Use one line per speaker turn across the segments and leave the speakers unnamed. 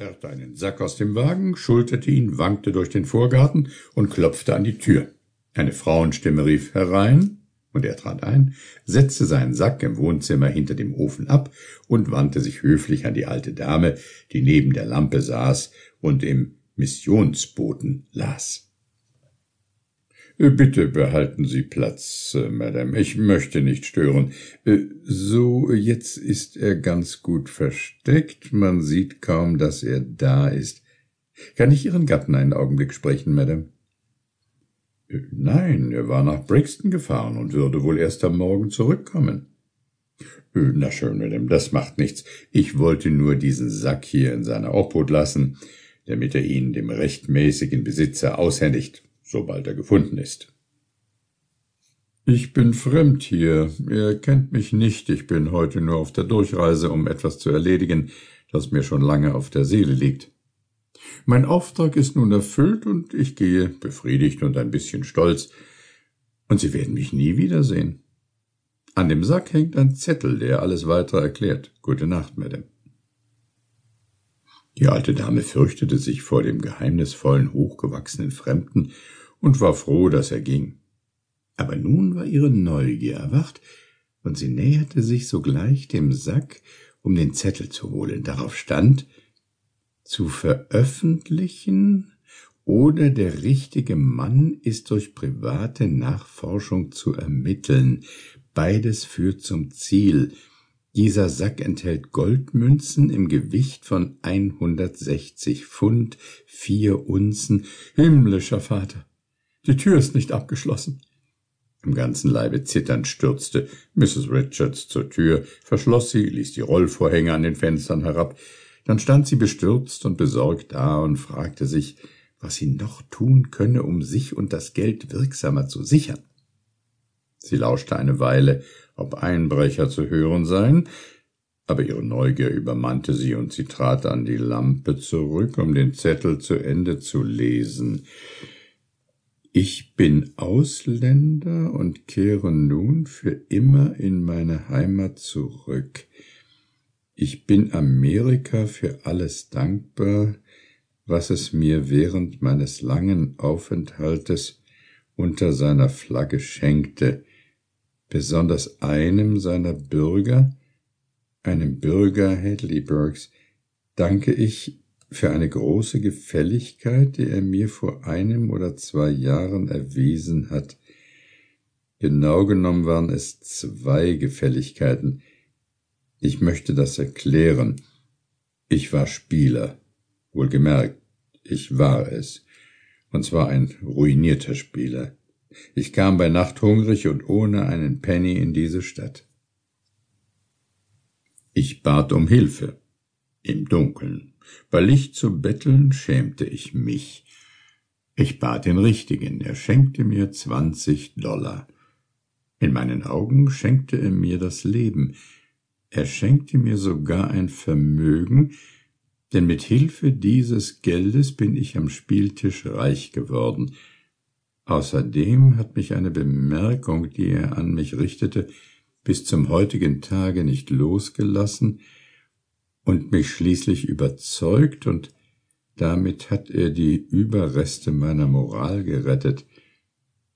zerrte einen Sack aus dem Wagen, schulterte ihn, wankte durch den Vorgarten und klopfte an die Tür. Eine Frauenstimme rief herein, und er trat ein, setzte seinen Sack im Wohnzimmer hinter dem Ofen ab und wandte sich höflich an die alte Dame, die neben der Lampe saß und im Missionsboten las. Bitte behalten Sie Platz, äh, Madame. Ich möchte nicht stören. Äh, so, jetzt ist er ganz gut versteckt. Man sieht kaum, dass er da ist. Kann ich Ihren Gatten einen Augenblick sprechen, Madame? Äh, nein, er war nach Brixton gefahren und würde wohl erst am Morgen zurückkommen. Na schön, Madame, das macht nichts. Ich wollte nur diesen Sack hier in seiner Obhut lassen, damit er ihn dem rechtmäßigen Besitzer aushändigt sobald er gefunden ist. Ich bin fremd hier. Er kennt mich nicht. Ich bin heute nur auf der Durchreise, um etwas zu erledigen, das mir schon lange auf der Seele liegt. Mein Auftrag ist nun erfüllt und ich gehe, befriedigt und ein bisschen stolz. Und Sie werden mich nie wiedersehen. An dem Sack hängt ein Zettel, der alles weitere erklärt. Gute Nacht, Madame. Die alte Dame fürchtete sich vor dem geheimnisvollen, hochgewachsenen Fremden und war froh, dass er ging. Aber nun war ihre Neugier erwacht, und sie näherte sich sogleich dem Sack, um den Zettel zu holen. Darauf stand zu veröffentlichen oder der richtige Mann ist durch private Nachforschung zu ermitteln. Beides führt zum Ziel. Dieser Sack enthält Goldmünzen im Gewicht von 160 Pfund, vier Unzen. Himmlischer Vater! Die Tür ist nicht abgeschlossen. Im ganzen Leibe zitternd stürzte Mrs. Richards zur Tür, verschloss sie, ließ die Rollvorhänge an den Fenstern herab. Dann stand sie bestürzt und besorgt da und fragte sich, was sie noch tun könne, um sich und das Geld wirksamer zu sichern. Sie lauschte eine Weile, ob Einbrecher zu hören seien, aber ihre Neugier übermannte sie und sie trat an die Lampe zurück, um den Zettel zu Ende zu lesen. Ich bin Ausländer und kehre nun für immer in meine Heimat zurück. Ich bin Amerika für alles dankbar, was es mir während meines langen Aufenthaltes unter seiner Flagge schenkte, besonders einem seiner Bürger, einem Bürger Hadleyburgs, danke ich für eine große Gefälligkeit, die er mir vor einem oder zwei Jahren erwiesen hat. Genau genommen waren es zwei Gefälligkeiten. Ich möchte das erklären. Ich war Spieler. Wohlgemerkt, ich war es. Und zwar ein ruinierter Spieler. Ich kam bei Nacht hungrig und ohne einen Penny in diese Stadt. Ich bat um Hilfe. Im Dunkeln. Bei Licht zu betteln schämte ich mich. Ich bat den Richtigen, er schenkte mir zwanzig Dollar. In meinen Augen schenkte er mir das Leben, er schenkte mir sogar ein Vermögen, denn mit Hilfe dieses Geldes bin ich am Spieltisch reich geworden. Außerdem hat mich eine Bemerkung, die er an mich richtete, bis zum heutigen Tage nicht losgelassen, und mich schließlich überzeugt, und damit hat er die Überreste meiner Moral gerettet.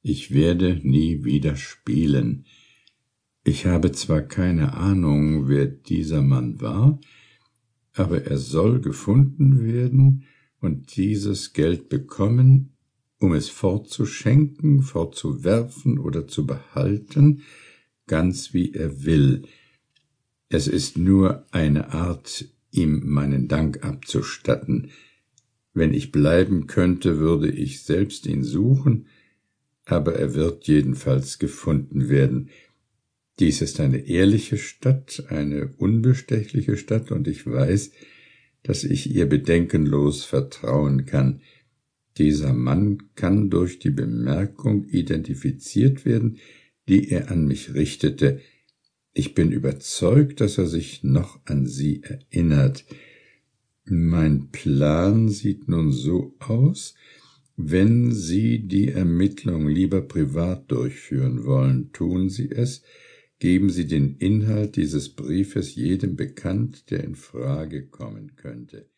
Ich werde nie wieder spielen. Ich habe zwar keine Ahnung, wer dieser Mann war, aber er soll gefunden werden und dieses Geld bekommen, um es fortzuschenken, fortzuwerfen oder zu behalten, ganz wie er will. Es ist nur eine Art, ihm meinen Dank abzustatten. Wenn ich bleiben könnte, würde ich selbst ihn suchen, aber er wird jedenfalls gefunden werden. Dies ist eine ehrliche Stadt, eine unbestechliche Stadt, und ich weiß, dass ich ihr bedenkenlos vertrauen kann. Dieser Mann kann durch die Bemerkung identifiziert werden, die er an mich richtete, ich bin überzeugt, dass er sich noch an sie erinnert. Mein Plan sieht nun so aus, wenn Sie die Ermittlung lieber privat durchführen wollen, tun Sie es, geben Sie den Inhalt dieses Briefes jedem bekannt, der in Frage kommen könnte.